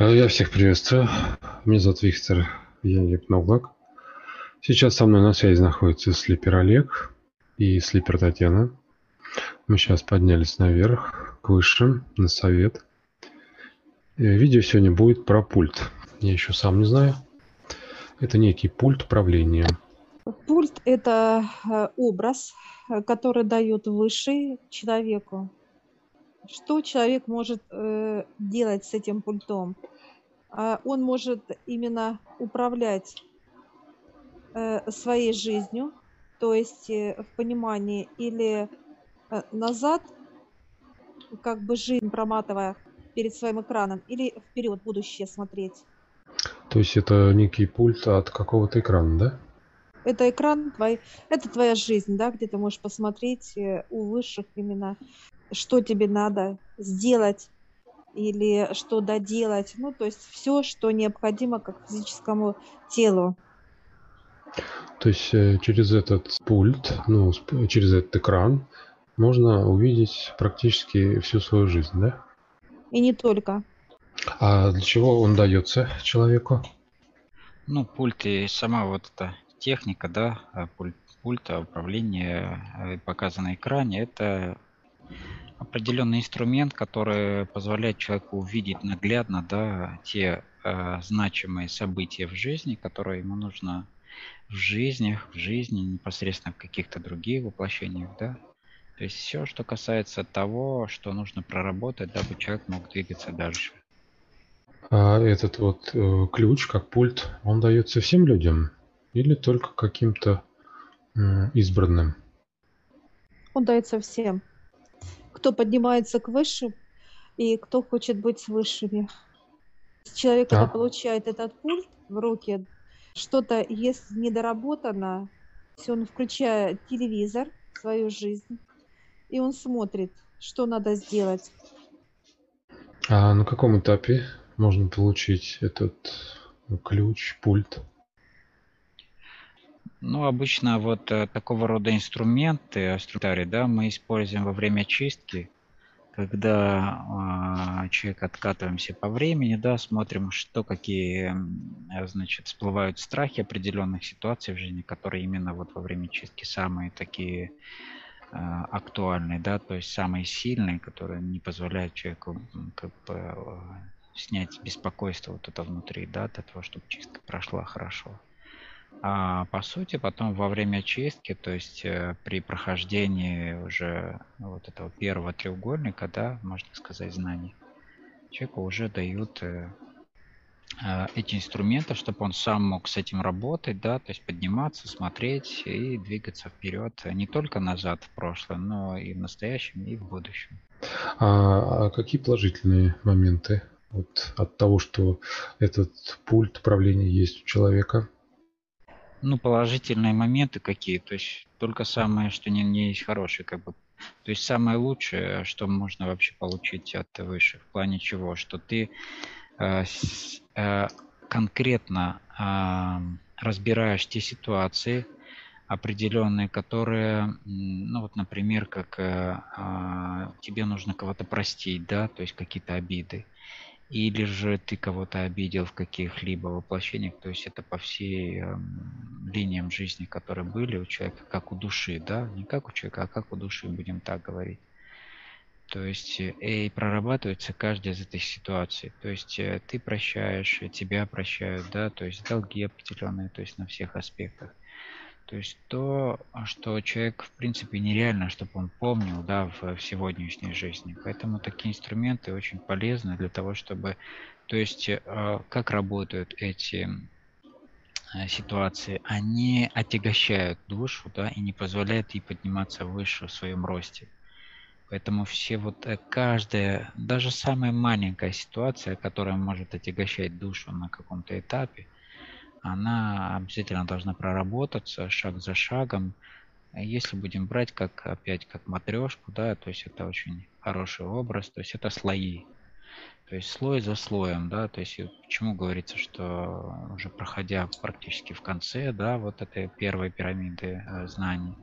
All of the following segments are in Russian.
Э, я всех приветствую. Меня зовут Виктор Яник Новак. Сейчас со мной на связи находится Слипер Олег и Слипер Татьяна. Мы сейчас поднялись наверх, к высшим, на совет. Э, видео сегодня будет про пульт. Я еще сам не знаю. Это некий пульт управления. Пульт – это э, образ, который дает высший человеку что человек может э, делать с этим пультом? А он может именно управлять э, своей жизнью, то есть э, в понимании или э, назад, как бы жизнь проматывая перед своим экраном, или вперед будущее смотреть. То есть это некий пульт от какого-то экрана, да? Это экран твой, это твоя жизнь, да, где ты можешь посмотреть э, у высших именно что тебе надо сделать или что доделать. Ну, то есть все, что необходимо как физическому телу. То есть э, через этот пульт, ну, через этот экран можно увидеть практически всю свою жизнь, да? И не только. А для чего он дается человеку? Ну, пульт и сама вот эта техника, да, а пульт, пульта управления, э, показан на экране, это определенный инструмент, который позволяет человеку увидеть наглядно да, те э, значимые события в жизни, которые ему нужно в жизнях, в жизни, непосредственно в каких-то других воплощениях, да. То есть все, что касается того, что нужно проработать, дабы человек мог двигаться дальше. А этот вот э, ключ, как пульт, он дается всем людям или только каким-то э, избранным? Он дается всем кто поднимается к высшим и кто хочет быть с высшими. Человек, когда получает этот пульт в руки, что-то есть недоработано, если он включает телевизор в свою жизнь, и он смотрит, что надо сделать. А на каком этапе можно получить этот ключ, пульт? Ну, обычно вот э, такого рода инструменты, инструментарий, да, мы используем во время чистки, когда э, человек откатываемся по времени, да, смотрим, что какие, э, значит, всплывают страхи определенных ситуаций в жизни, которые именно вот во время чистки самые такие э, актуальные, да, то есть самые сильные, которые не позволяют человеку как бы э, снять беспокойство вот это внутри, да, для того, чтобы чистка прошла хорошо. А по сути, потом во время чистки, то есть э, при прохождении уже вот этого первого треугольника, да, можно сказать, знаний, человеку уже дают э, э, эти инструменты, чтобы он сам мог с этим работать, да, то есть подниматься, смотреть и двигаться вперед не только назад в прошлое, но и в настоящем, и в будущем. А, а какие положительные моменты вот от того, что этот пульт управления есть у человека? Ну, положительные моменты какие, то есть только самое, что не, не есть хорошее, как бы. То есть самое лучшее, что можно вообще получить от выше, в плане чего, что ты э, с, э, конкретно э, разбираешь те ситуации определенные, которые, ну вот, например, как э, э, тебе нужно кого-то простить, да, то есть какие-то обиды или же ты кого-то обидел в каких-либо воплощениях, то есть это по всей э, линиям жизни, которые были у человека, как у души, да, не как у человека, а как у души, будем так говорить. То есть э, и прорабатывается каждая из этих ситуаций. То есть э, ты прощаешь, тебя прощают, да, то есть долги определенные, то есть на всех аспектах. То есть то, что человек, в принципе, нереально, чтобы он помнил, да, в, в сегодняшней жизни. Поэтому такие инструменты очень полезны для того, чтобы... То есть, э, как работают эти ситуации? Они отягощают душу, да, и не позволяют ей подниматься выше в своем росте. Поэтому все вот э, каждая, даже самая маленькая ситуация, которая может отягощать душу на каком-то этапе, она обязательно должна проработаться шаг за шагом. Если будем брать как опять как матрешку, да, то есть это очень хороший образ, то есть это слои. То есть слой за слоем, да, то есть почему говорится, что уже проходя практически в конце, да, вот этой первой пирамиды э, знаний,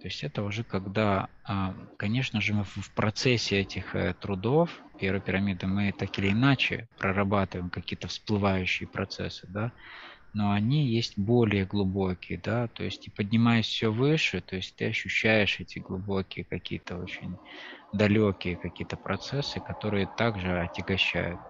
то есть это уже когда А, конечно же, мы в процессе этих э, трудов первой пирамиды мы так или иначе прорабатываем какие-то всплывающие процессы, да, но они есть более глубокие, да, то есть и поднимаясь все выше, то есть ты ощущаешь эти глубокие какие-то очень далекие какие-то процессы, которые также отягощают.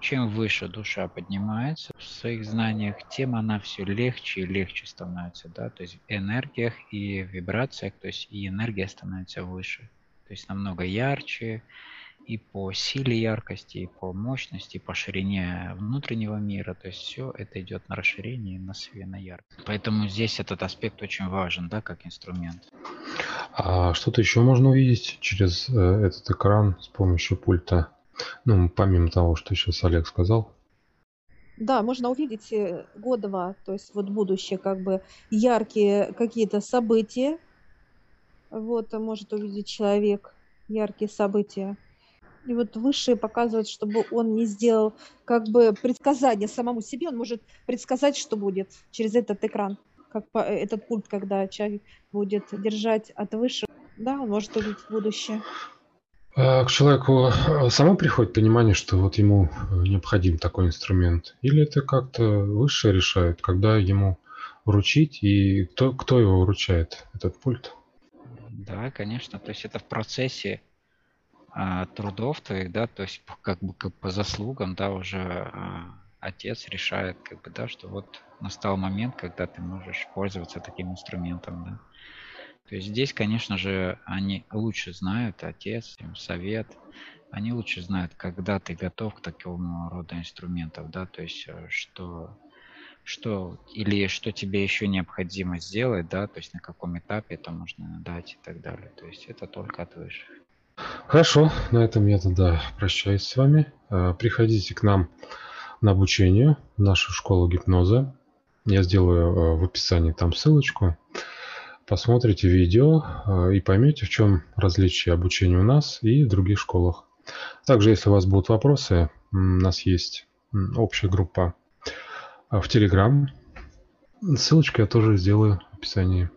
Чем выше душа поднимается в своих знаниях, тем она все легче и легче становится, да, то есть в энергиях и вибрациях, то есть и энергия становится выше, то есть намного ярче, и по силе яркости, и по мощности, и по ширине внутреннего мира. То есть все это идет на расширение, на свет, на яркость. Поэтому здесь этот аспект очень важен, да, как инструмент. А что-то еще можно увидеть через э, этот экран с помощью пульта? Ну, помимо того, что сейчас Олег сказал. Да, можно увидеть э, год-два, то есть вот будущее, как бы яркие какие-то события. Вот, может увидеть человек яркие события. И вот высшие показывают, чтобы он не сделал как бы предсказание самому себе, он может предсказать, что будет через этот экран, как по, э, этот пульт, когда человек будет держать от выше, да, он может увидеть будущее. А к человеку э, само приходит понимание, что вот ему э, необходим такой инструмент? Или это как-то выше решает, когда ему вручить и кто, кто его вручает, этот пульт? Да, конечно. То есть это в процессе а, трудов твоих, да, то есть как бы как по заслугам, да, уже а, отец решает, как бы, да, что вот настал момент, когда ты можешь пользоваться таким инструментом, да. То есть здесь, конечно же, они лучше знают, отец, им совет, они лучше знают, когда ты готов к такому роду инструментов, да, то есть э, что что или что тебе еще необходимо сделать, да, то есть на каком этапе это можно дать и так далее. То есть это только от высших. Хорошо, на этом я тогда прощаюсь с вами. Э, приходите к нам на обучение в нашу школу гипноза. Я сделаю э, в описании там ссылочку. Посмотрите видео э, и поймете, в чем различие обучения у нас и в других школах. Также, если у вас будут вопросы, у нас есть общая группа в Telegram. Ссылочку я тоже сделаю в описании.